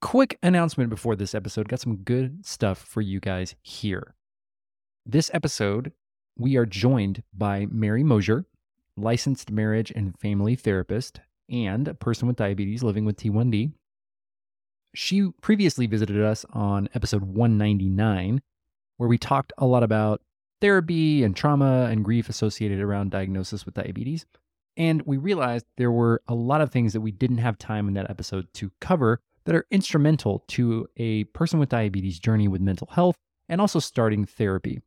quick announcement before this episode. Got some good stuff for you guys here. This episode, we are joined by Mary Mosier, licensed marriage and family therapist and a person with diabetes living with T1D. She previously visited us on episode 199, where we talked a lot about therapy and trauma and grief associated around diagnosis with diabetes. And we realized there were a lot of things that we didn't have time in that episode to cover that are instrumental to a person with diabetes journey with mental health and also starting therapy.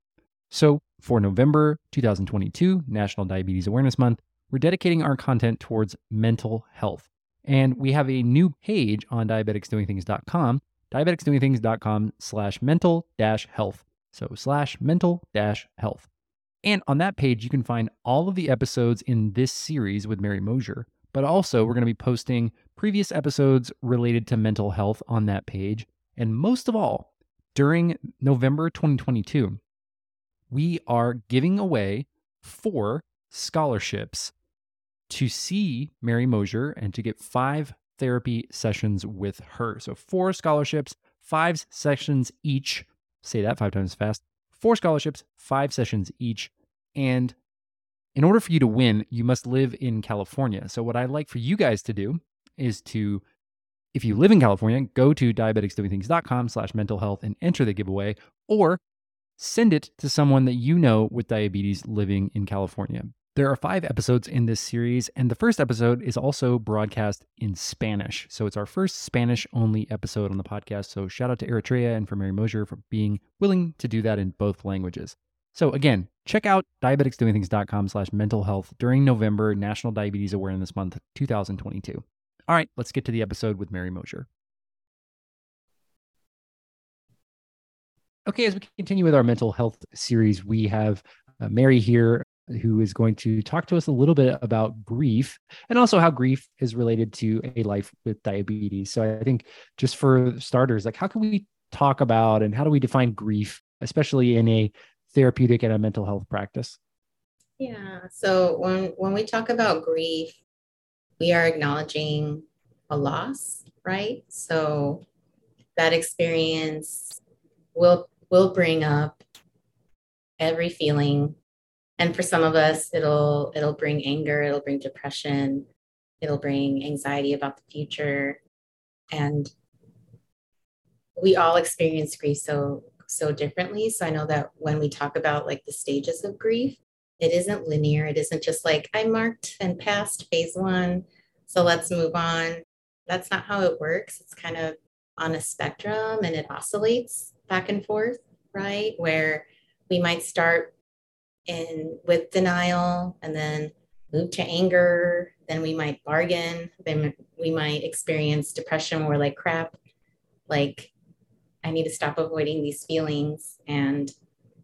So, for November 2022, National Diabetes Awareness Month, we're dedicating our content towards mental health. And we have a new page on diabeticsdoingthings.com, diabeticsdoingthings.com slash mental dash health. So slash mental dash health. And on that page, you can find all of the episodes in this series with Mary Mosier. But also, we're going to be posting previous episodes related to mental health on that page. And most of all, during November 2022, we are giving away four scholarships to see Mary Mosier and to get five therapy sessions with her. So, four scholarships, five sessions each. Say that five times fast. Four scholarships, five sessions each. And in order for you to win, you must live in California. So, what I'd like for you guys to do is to, if you live in California, go to diabeticsdoingthings.com slash mental health and enter the giveaway, or send it to someone that you know with diabetes living in California. There are five episodes in this series, and the first episode is also broadcast in Spanish. So it's our first Spanish only episode on the podcast. So shout out to Eritrea and for Mary Mosier for being willing to do that in both languages. So again, check out diabeticsdoingthings.com slash mental health during November National Diabetes Awareness Month 2022. All right, let's get to the episode with Mary Mosier. Okay, as we continue with our mental health series, we have uh, Mary here who is going to talk to us a little bit about grief and also how grief is related to a life with diabetes. So I think just for starters, like how can we talk about and how do we define grief, especially in a therapeutic and a mental health practice? Yeah. So when when we talk about grief, we are acknowledging a loss, right? So that experience will will bring up every feeling and for some of us it'll it'll bring anger it'll bring depression it'll bring anxiety about the future and we all experience grief so so differently. So i know that when we talk about like the stages of grief it isn't linear. It isn't just like i marked and passed phase one so let's move on. That's not how it works. It's kind of on a spectrum and it oscillates back and forth right? Where we might start in with denial and then move to anger. Then we might bargain. Then we might experience depression where like crap like i need to stop avoiding these feelings and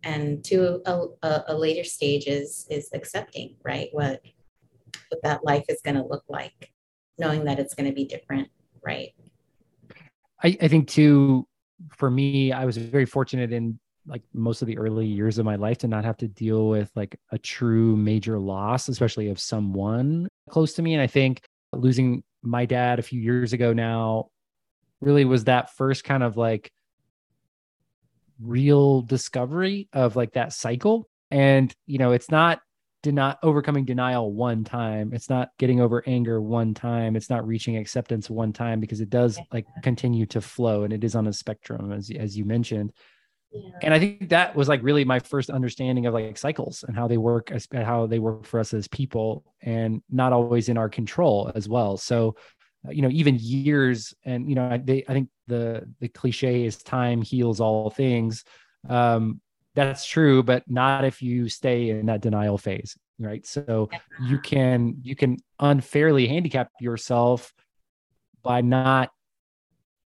and to a, a, a later stage is is accepting right what what that life is going to look like knowing that it's going to be different right I, I think too for me i was very fortunate in like most of the early years of my life to not have to deal with like a true major loss, especially of someone close to me. And I think losing my dad a few years ago now really was that first kind of like real discovery of like that cycle. And, you know, it's not not overcoming denial one time. It's not getting over anger one time. It's not reaching acceptance one time because it does like continue to flow and it is on a spectrum as as you mentioned. And I think that was like really my first understanding of like cycles and how they work, how they work for us as people, and not always in our control as well. So, you know, even years, and you know, they, I think the the cliche is time heals all things. Um, that's true, but not if you stay in that denial phase, right? So you can you can unfairly handicap yourself by not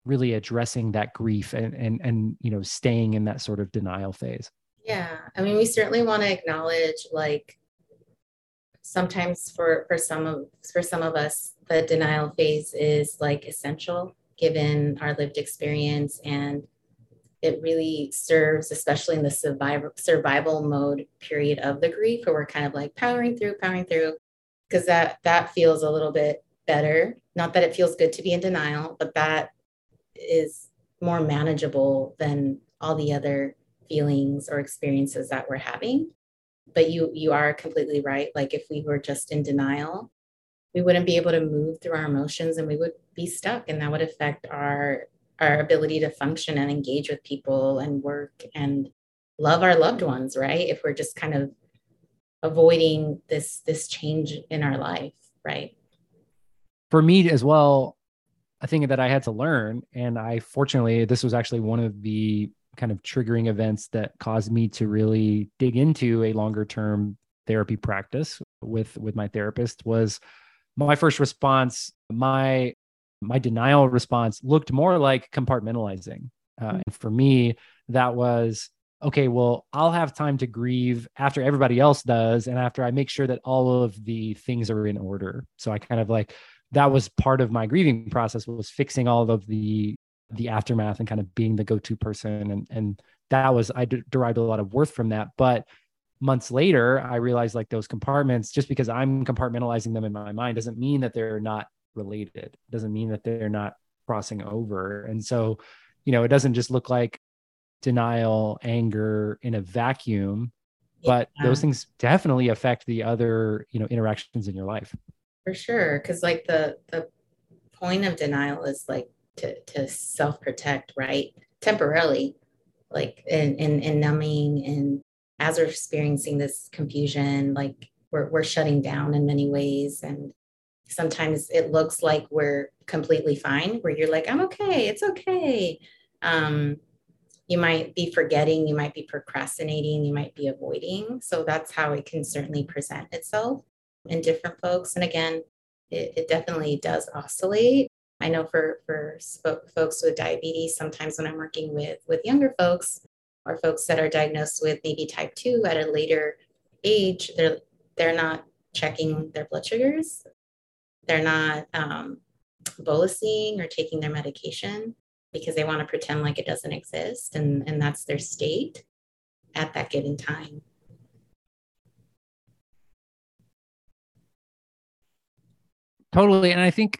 really addressing that grief and and and you know staying in that sort of denial phase yeah i mean we certainly want to acknowledge like sometimes for for some of for some of us the denial phase is like essential given our lived experience and it really serves especially in the survival survival mode period of the grief where we're kind of like powering through powering through because that that feels a little bit better. Not that it feels good to be in denial but that is more manageable than all the other feelings or experiences that we're having but you you are completely right. Like if we were just in denial we wouldn't be able to move through our emotions and we would be stuck and that would affect our our ability to function and engage with people and work and love our loved ones right? If we're just kind of avoiding this this change in our life right? For me as well a thing that i had to learn and i fortunately this was actually one of the kind of triggering events that caused me to really dig into a longer term therapy practice with with my therapist was my first response my my denial response looked more like compartmentalizing uh, mm-hmm. and for me that was okay well i'll have time to grieve after everybody else does and after i make sure that all of the things are in order so i kind of like that was part of my grieving process was fixing all of the the aftermath and kind of being the go-to person. And and that was I d- derived a lot of worth from that. But months later i realized like those compartments just because i'm compartmentalizing them in my mind doesn't mean that they're not related. Doesn't mean that they're not crossing over. And so you know it doesn't just look like denial anger in a vacuum but yeah. those things definitely affect the other you know interactions in your life. For sure. Because like the the point of denial is like to, to self-protect right? Temporarily like in, in, in numbing and as we're experiencing this confusion like we're, we're shutting down in many ways. And sometimes it looks like we're completely fine where you're like i'm okay it's okay. Um, you might be forgetting you might be procrastinating you might be avoiding. So that's how it can certainly present itself in different folks. And again it, it definitely does oscillate I know for for folks with diabetes, sometimes when I'm working with with younger folks or folks that are diagnosed with maybe type two at a later age, they're they're not checking their blood sugars, they're not um, bolusing or taking their medication because they want to pretend like it doesn't exist, and and that's their state at that given time. Totally, and I think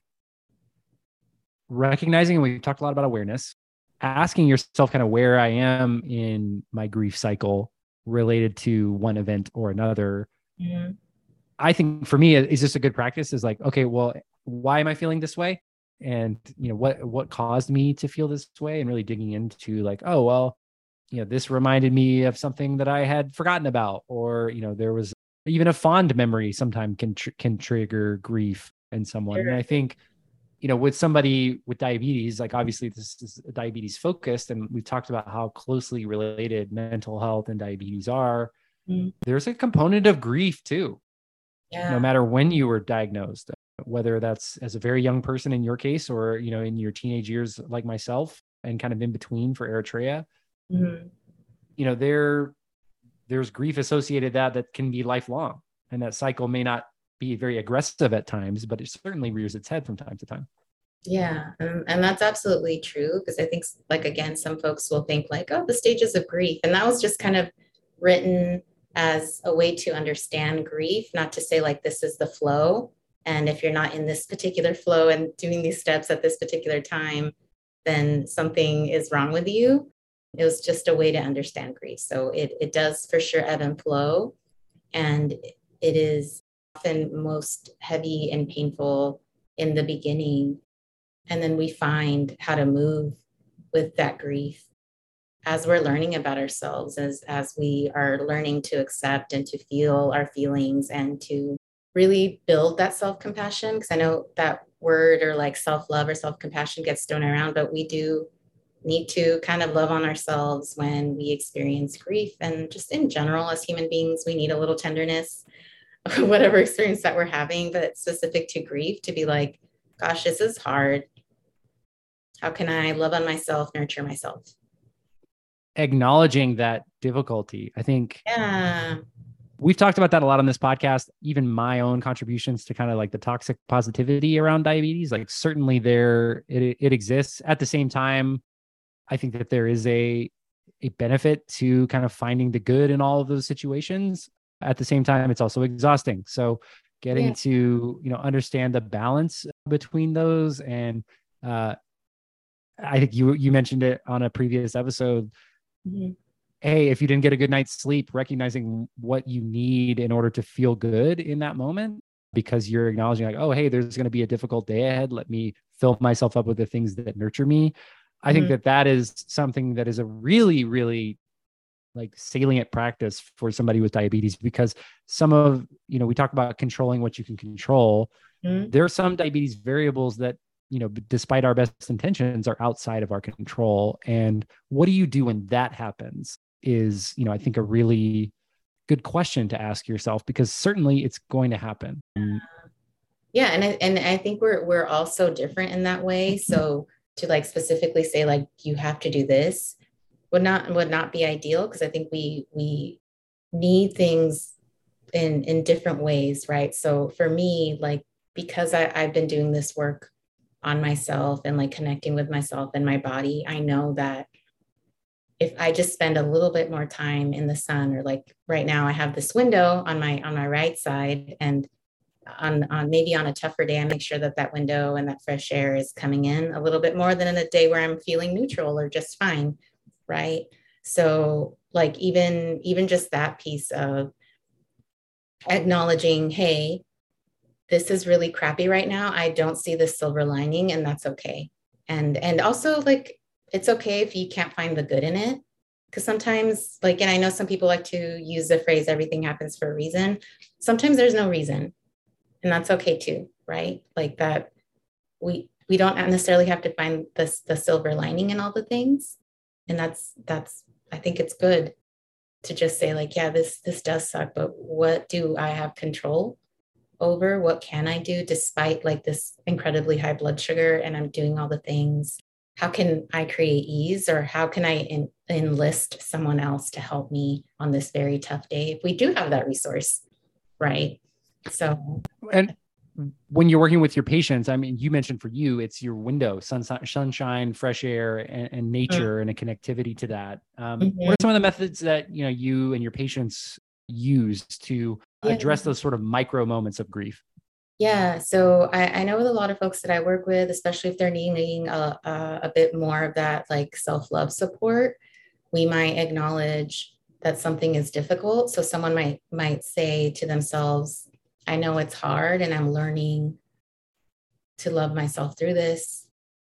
recognizing, and we talked a lot about awareness, asking yourself kind of where I am in my grief cycle related to one event or another. Mm-hmm. I think for me, is this a good practice? Is like, okay, well, why am I feeling this way? And you know, what what caused me to feel this way? And really digging into like, oh well, you know, this reminded me of something that I had forgotten about, or you know, there was even a fond memory sometimes can tr- can trigger grief in someone. Sure. And I think you know, with somebody with diabetes, like obviously this is diabetes focused, and we've talked about how closely related mental health and diabetes are. Mm. There's a component of grief too. Yeah. No matter when you were diagnosed, whether that's as a very young person in your case, or you know, in your teenage years like myself, and kind of in between for Eritrea, mm-hmm. you know, there there's grief associated that that can be lifelong, and that cycle may not be very aggressive at times, but it certainly rears its head from time to time. Yeah, um, and that's absolutely true because I think, like, again, some folks will think, like, oh, the stages of grief. And that was just kind of written as a way to understand grief, not to say, like, this is the flow. And if you're not in this particular flow and doing these steps at this particular time, then something is wrong with you. It was just a way to understand grief. So it, it does for sure ebb and flow. And it is often most heavy and painful in the beginning. And then we find how to move with that grief as we're learning about ourselves, as, as we are learning to accept and to feel our feelings and to really build that self compassion. Because I know that word or like self love or self compassion gets thrown around, but we do need to kind of love on ourselves when we experience grief. And just in general, as human beings, we need a little tenderness whatever experience that we're having, but specific to grief, to be like, gosh, this is hard. How can I love on myself, nurture myself? Acknowledging that difficulty. I think yeah. we've talked about that a lot on this podcast, even my own contributions to kind of like the toxic positivity around diabetes. Like certainly there it, it exists. At the same time, I think that there is a a benefit to kind of finding the good in all of those situations at the same time it's also exhausting so getting yeah. to you know understand the balance between those and uh I think you you mentioned it on a previous episode. Mhm. Hey, if you didn't get a good night's sleep, recognizing what you need in order to feel good in that moment, because you're acknowledging, like, oh, hey, there's going to be a difficult day ahead. Let me fill myself up with the things that nurture me. I think Mhm. that that is something that is a really, really like salient practice for somebody with diabetes because some of, you know, we talk about controlling what you can control. Mhm. There are some diabetes variables that, you know, despite our best intentions, are outside of our control. And what do you do when that happens? Is, you know, I think a really good question to ask yourself because certainly it's going to happen. Yeah, and I, and I think we're we're all so different in that way. So to like specifically say like you have to do this would not would not be ideal because I think we we need things in in different ways, right? So for me, like because I, I've been doing this work on myself and like connecting with myself and my body, I know that if I just spend a little bit more time in the sun or like right now I have this window on my on my right side and on, on maybe on a tougher day, I make sure that that window and that fresh air is coming in a little bit more than in a day where I'm feeling neutral or just fine, right? So like even even just that piece of acknowledging, hey, this is really crappy right now. I don't see the silver lining, and that's okay. And and also like it's okay if you can't find the good in it. Because sometimes, like, and I know some people like to use the phrase everything happens for a reason. Sometimes there's no reason and that's okay too right like that we we don't necessarily have to find the, the silver lining in all the things and that's that's i think it's good to just say like yeah this this does suck but what do i have control over? What can i do despite like this incredibly high blood sugar and i'm doing all the things? How can i create ease or how can i en- enlist someone else to help me on this very tough day if we do have that resource right? So and when you're working with your patients, I mean, you mentioned for you, it's your window, sunshine, sunshine, fresh air, and, and nature, and a connectivity to that. Um, What Mhm. are some of the methods that you know you and your patients use to Yeah. address those sort of micro moments of grief? Yeah, so I, I know with a lot of folks that I work with, especially if they're needing a, a, a bit more of that like self love support, we might acknowledge that something is difficult. So someone might might say to themselves, "I know it's hard, and I'm learning to love myself through this."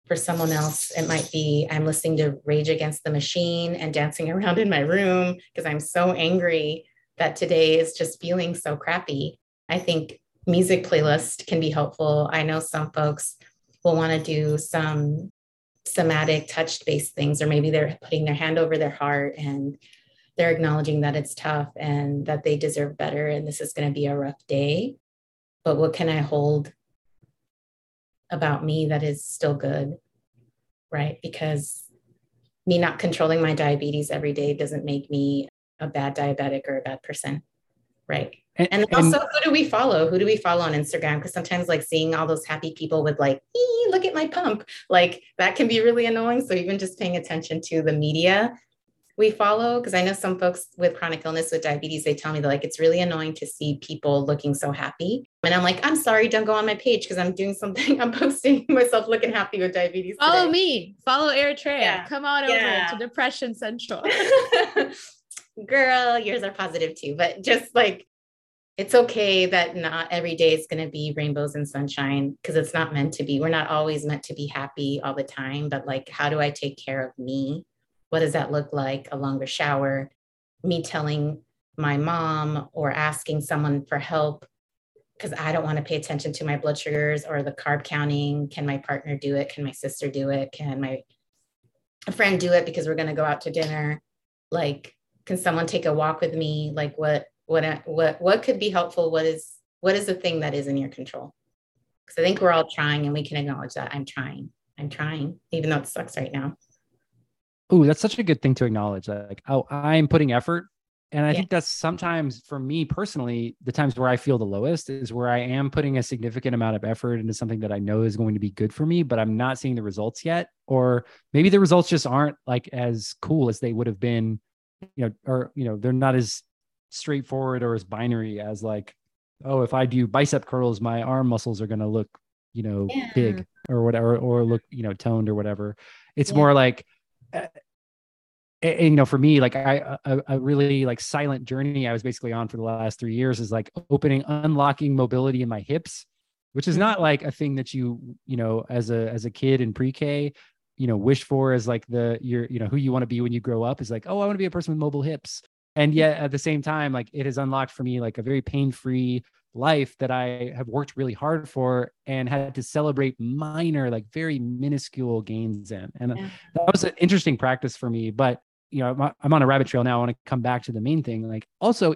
For someone else, it might be I'm listening to Rage Against the Machine and dancing around in my room because I'm so angry that today is just feeling so crappy. I think music playlist can be helpful. I know some folks will want to do some somatic touch based things, or maybe they're putting their hand over their heart and they're acknowledging that it's tough and that they deserve better and this is going to be a rough day. But what can I hold about me that is still good? Right? Because me not controlling my diabetes every day doesn't make me a bad diabetic or a bad person. Right. And also, who do we follow? Who do we follow on Instagram? Because sometimes, like, seeing all those happy people with, like, look at my pump, like, that can be really annoying. So, even just paying attention to the media we follow, because I know some folks with chronic illness with diabetes, they tell me that, like, it's really annoying to see people looking so happy. And I'm like, I'm sorry, don't go on my page because I'm doing something, I'm posting myself looking happy with diabetes. Follow today. me. Follow Eritrea. Yeah. Come on Yeah. over to Depression Central. Girl, yours are positive too, but just like it's okay that not every day is going to be rainbows and sunshine because it's not meant to be. We're not always meant to be happy all the time, but like, how do I take care of me? What does that look like? A longer shower, me telling my mom or asking someone for help because I don't want to pay attention to my blood sugars or the carb counting. Can my partner do it? Can my sister do it? Can my friend do it because we're going to go out to dinner? Like, can someone take a walk with me? Like, what, what, what, what could be helpful? What is, what is the thing that is in your control? Because I think we're all trying, and we can acknowledge that I'm trying. I'm trying, even though it sucks right now. Ooh, that's such a good thing to acknowledge. Like, oh, I'm putting effort. And I Yeah. think that's sometimes for me personally, the times where I feel the lowest is where I am putting a significant amount of effort into something that I know is going to be good for me, but I'm not seeing the results yet. Or maybe the results just aren't like as cool as they would have been, you know, or, you know, they're not as straightforward or as binary as like, oh, if I do bicep curls, my arm muscles are going to look, you know, big. or whatever or look you know toned or whatever it's Yeah. more like and, you know for me like i a, a really like silent journey i was basically on for the last three years is like opening unlocking mobility in my hips which is hmm. not like a thing that you you know as a as a kid in pre-k you know wish for as like the your you know who you want to be when you grow up is like oh i want to be a person with mobile hips. And yet at the same time like it has unlocked for me like a very pain-free life that i have worked really hard for and had to celebrate minor like very minuscule gains in and Yeah. that was an interesting practice for me but you know I'm, on a rabbit trail now i want to come back to the main thing like also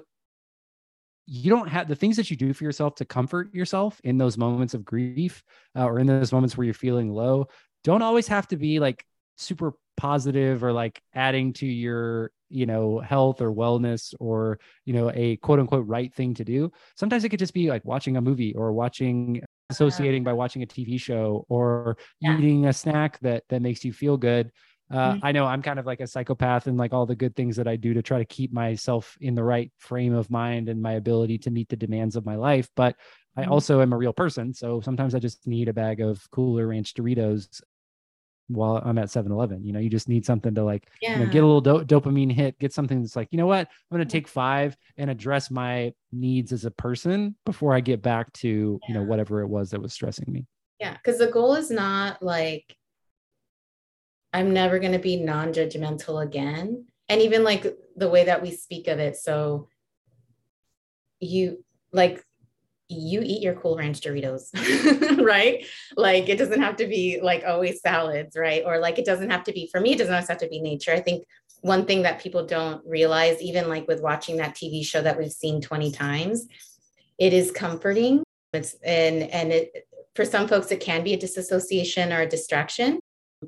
you don't have the things that you do for yourself to comfort yourself in those moments of grief uh, or in those moments where you're feeling low don't always have to be like super positive or like adding to your you know health or wellness or you know a quote unquote right thing to do sometimes it could just be like watching a movie or watching associating by watching a tv show or Yeah. eating a snack that that makes you feel good uh, Mhm. I know I'm kind of like a psychopath and like all the good things that I do to try to keep myself in the right frame of mind and my ability to meet the demands of my life. But I Mhm. also am a real person. So sometimes I just need a bag of Cooler Ranch Doritos while I'm at 7 Eleven. You know, you just need something to like, Yeah. you know, get a little do- dopamine hit, get something that's like, you know what, I'm going to mm-hmm. take five and address my needs as a person before I get back to, you know, whatever it was that was stressing me. Yeah, because the goal is not like I'm never going to be non judgmental again. And even like the way that we speak of it. So you like, you eat your cool ranch Doritos, right? Like it doesn't have to be like always salads, right? Or like it doesn't have to be for me, it doesn't have to be nature. I think one thing that people don't realize, even like with watching that TV show that we've seen 20 times, it is comforting. It's and and it for some folks it can be a disassociation or a distraction,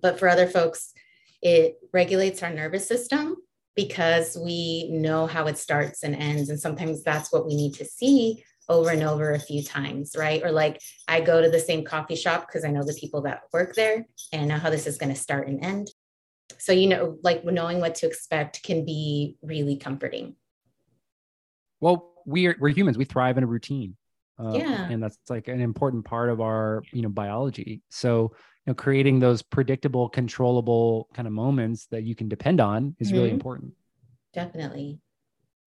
but for other folks, it regulates our nervous system because we know how it starts and ends. And sometimes that's what we need to see over and over a few times, right? Or like I go to the same coffee shop because I know the people that work there and I know how this is going to start and end. So, you know, like knowing what to expect can be really comforting. well we're we're humans we thrive in a routine uh, Yeah. and that's like an important part of our you know biology so you know creating those predictable controllable kind of moments that you can depend on is really Mhm. important Definitely.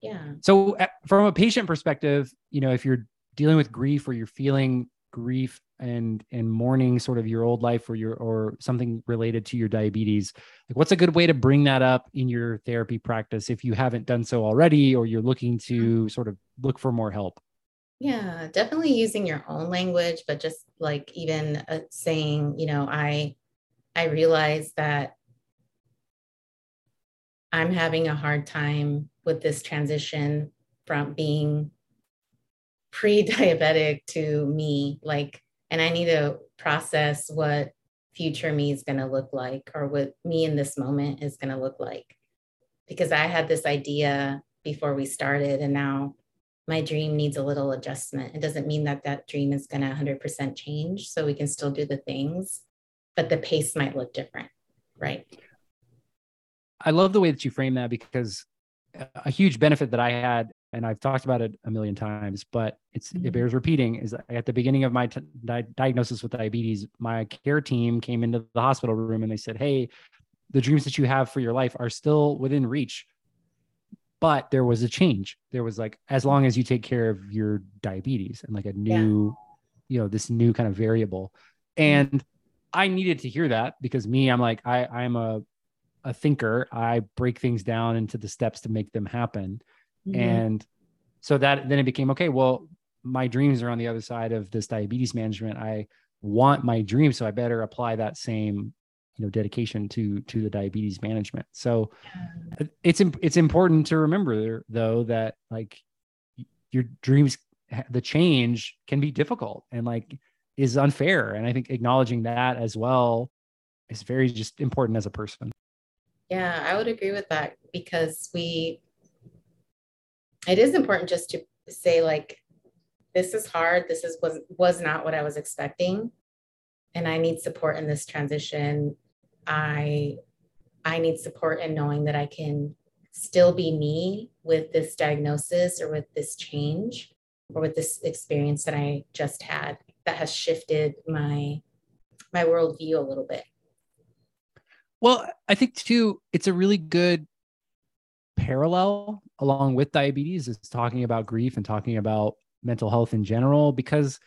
Yeah. so from a patient perspective you know if you're dealing with grief or you're feeling grief and and mourning sort of your old life or your or something related to your diabetes like what's a good way to bring that up in your therapy practice if you haven't done so already or you're looking to sort of look for more help Yeah, definitely using your own language, but just like even uh, saying, you know, I I realize that I'm having a hard time with this transition from being pre-diabetic to me like and I need to process what future me is going to look like or what me in this moment is going to look like because I had this idea before we started and now my dream needs a little adjustment. It doesn't mean that that dream is going to 100% change. So we can still do the things, but the pace might look different. Right. I love the way that you frame that because a huge benefit that I had, and I've talked about it a million times, but it's it Mhm. bears repeating, is at the beginning of my t- di- diagnosis with diabetes, my care team came into the hospital room and they said, "Hey, the dreams that you have for your life are still within reach." But there was a change. There was like, as long as you take care of your diabetes and like a new, you know, this new kind of variable. And I needed to hear that because me, I'm like, I, I'm a a thinker i break things down into the steps to make them happen. Mhm. and so that then it became okay well my dreams are on the other side of this diabetes management. I want my dream, so i better apply that same you know dedication to to the diabetes management. So uh, it's it's important to remember though that like your dreams the change can be difficult and like is unfair. And i think acknowledging that as well is very just important as a person Yeah, I would agree with that because we, it is important just to say like, this is hard. This is was was not what I was expecting, and I need support in this transition. I, I need support in knowing that I can still be me with this diagnosis or with this change or with this experience that I just had that has shifted my my worldview a little bit. Well, I think too, it's a really good parallel along with diabetes is talking about grief and talking about mental health in general because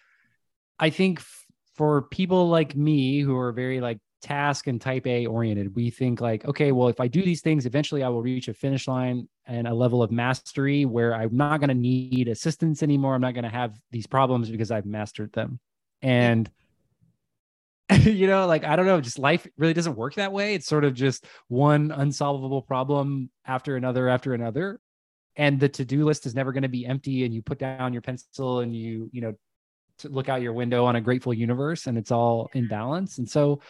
I think f- for people like me who are very like task and type A oriented, we think like, okay, well, if I do these things, eventually I will reach a finish line and a level of mastery where I'm not going to need assistance anymore. I'm not going to have these problems because I've mastered them. And you know, like I don't know, just life really doesn't work that way. It's sort of just one unsolvable problem after another after another. And the to-do list is never going to be empty and you put down your pencil and you, you know, to look out your window on a grateful universe and it's all in balance. And so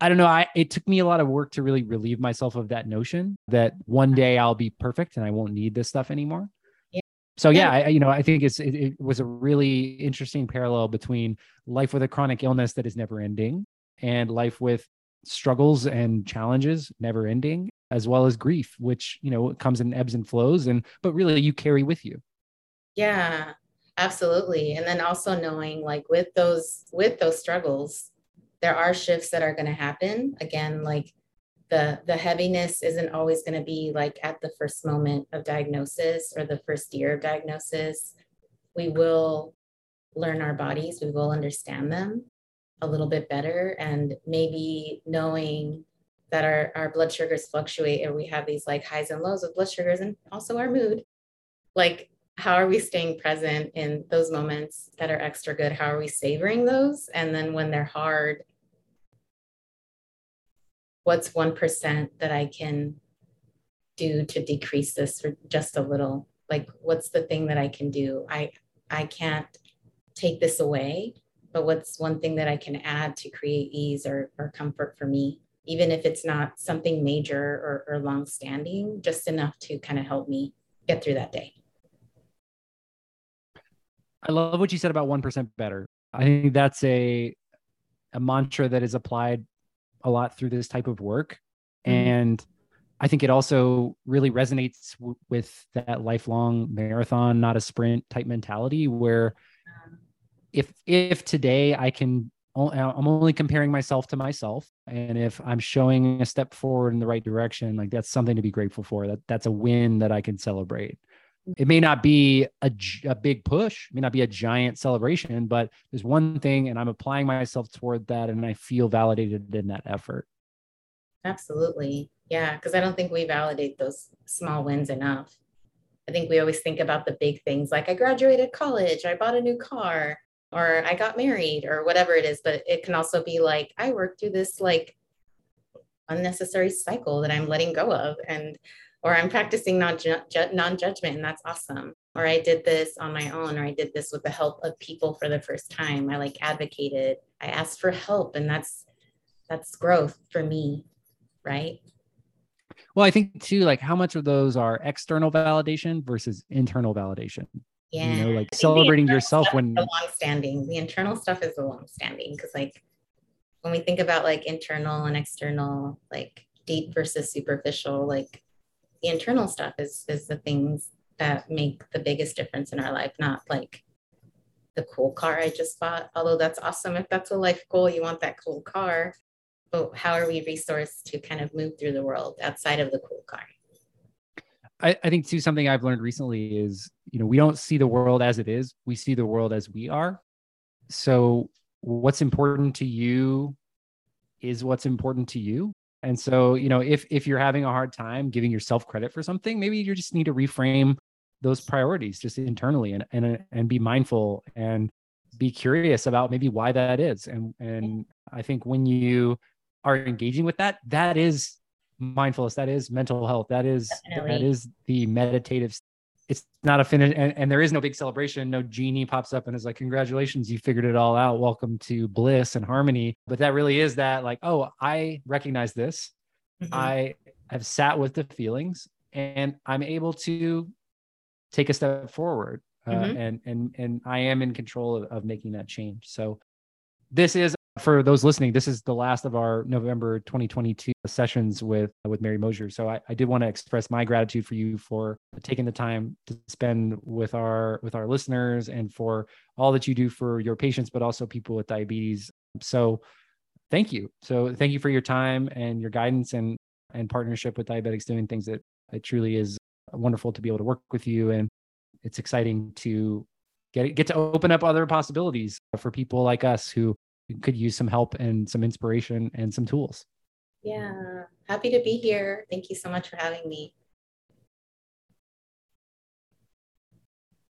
I don't know, I it took me a lot of work to really relieve myself of that notion that one mm-hmm. day I'll be perfect and I won't need this stuff anymore. So yeah, I, you know, I think it's it, it was a really interesting parallel between life with a chronic illness that is never ending and life with struggles and challenges never ending as well as grief which you know comes in ebbs and flows and but really you carry with you Yeah, absolutely. And then also knowing like with those with those struggles, there are shifts that are going to happen. Again, like the the heaviness isn't always going to be like at the first moment of diagnosis or the first year of diagnosis. We will learn our bodies, we will understand them a little bit better and maybe knowing that our, our blood sugars fluctuate or we have these like highs and lows of blood sugars and also our mood like how are we staying present in those moments that are extra good how are we savoring those and then when they're hard what's 1% that i can do to decrease this for just a little? Like what's the thing that i can do? I i can't take this away but what's one thing that i can add to create ease or, or comfort for me? Even if it's not something major or, or long standing just enough to kind of help me get through that day. I love what you said about 1% better. I think that's a a mantra that is applied a lot through this type of work. Mhm. and I think it also really resonates w- with that lifelong marathon not a sprint type mentality where if if today I can I'm only comparing myself to myself and if I'm showing a step forward in the right direction like that's something to be grateful for. That that's a win that I can celebrate it may not be a, a big push, may not be a giant celebration, but there's one thing, and I'm applying myself toward that, and I feel validated in that effort. Absolutely. Yeah. Because I don't think we validate those small wins enough. I think we always think about the big things like I graduated college, I bought a new car, or I got married, or whatever it is. But it can also be like I worked through this like unnecessary cycle that I'm letting go of. And or I'm practicing non non-judgment, and that's awesome. Or I did this on my own, or I did this with the help of people for the first time. I like advocated. I asked for help, and that's that's growth for me, right? Well, I think too, like how much of those are external validation versus internal validation? Yeah. You know, like I think the celebrating yourself when the long standing. The internal stuff is the long standing because like when we think about like internal and external, like deep versus superficial, like the internal stuff is is the things that make the biggest difference in our life, not like the cool car I just bought. Although that's awesome if that's a life goal, you want that cool car. But how are we resourced to kind of move through the world outside of the cool car? I, I think too something I've learned recently is you know we don't see the world as it is, we see the world as we are. So what's important to you is what's important to you. And so, you know, if if you're having a hard time giving yourself credit for something, maybe you just need to reframe those priorities just internally and and and be mindful and be curious about maybe why that is. And and I think when you are engaging with that, that is mindfulness, that is mental health, that is that Definitely. is the meditative it's not a finish and, and there is no big celebration. No genie pops up and is like congratulations you figured it all out. Welcome to bliss and harmony. But that really is that like oh i recognize this. Mhm. i have sat with the feelings and i'm able to take a step forward uh, Mhm. and and and i am in control of, of making that change. So this is for those listening, this is the last of our November 2022 sessions with with Mary Mosier. So I, I did want to express my gratitude for you for taking the time to spend with our with our listeners and for all that you do for your patients, but also people with diabetes. So thank you. So thank you for your time and your guidance and and partnership with diabetics doing things that it truly is wonderful to be able to work with you and it's exciting to get get to open up other possibilities for people like us who could use some help and some inspiration and some tools. Yeah, happy to be here. Thank you so much for having me.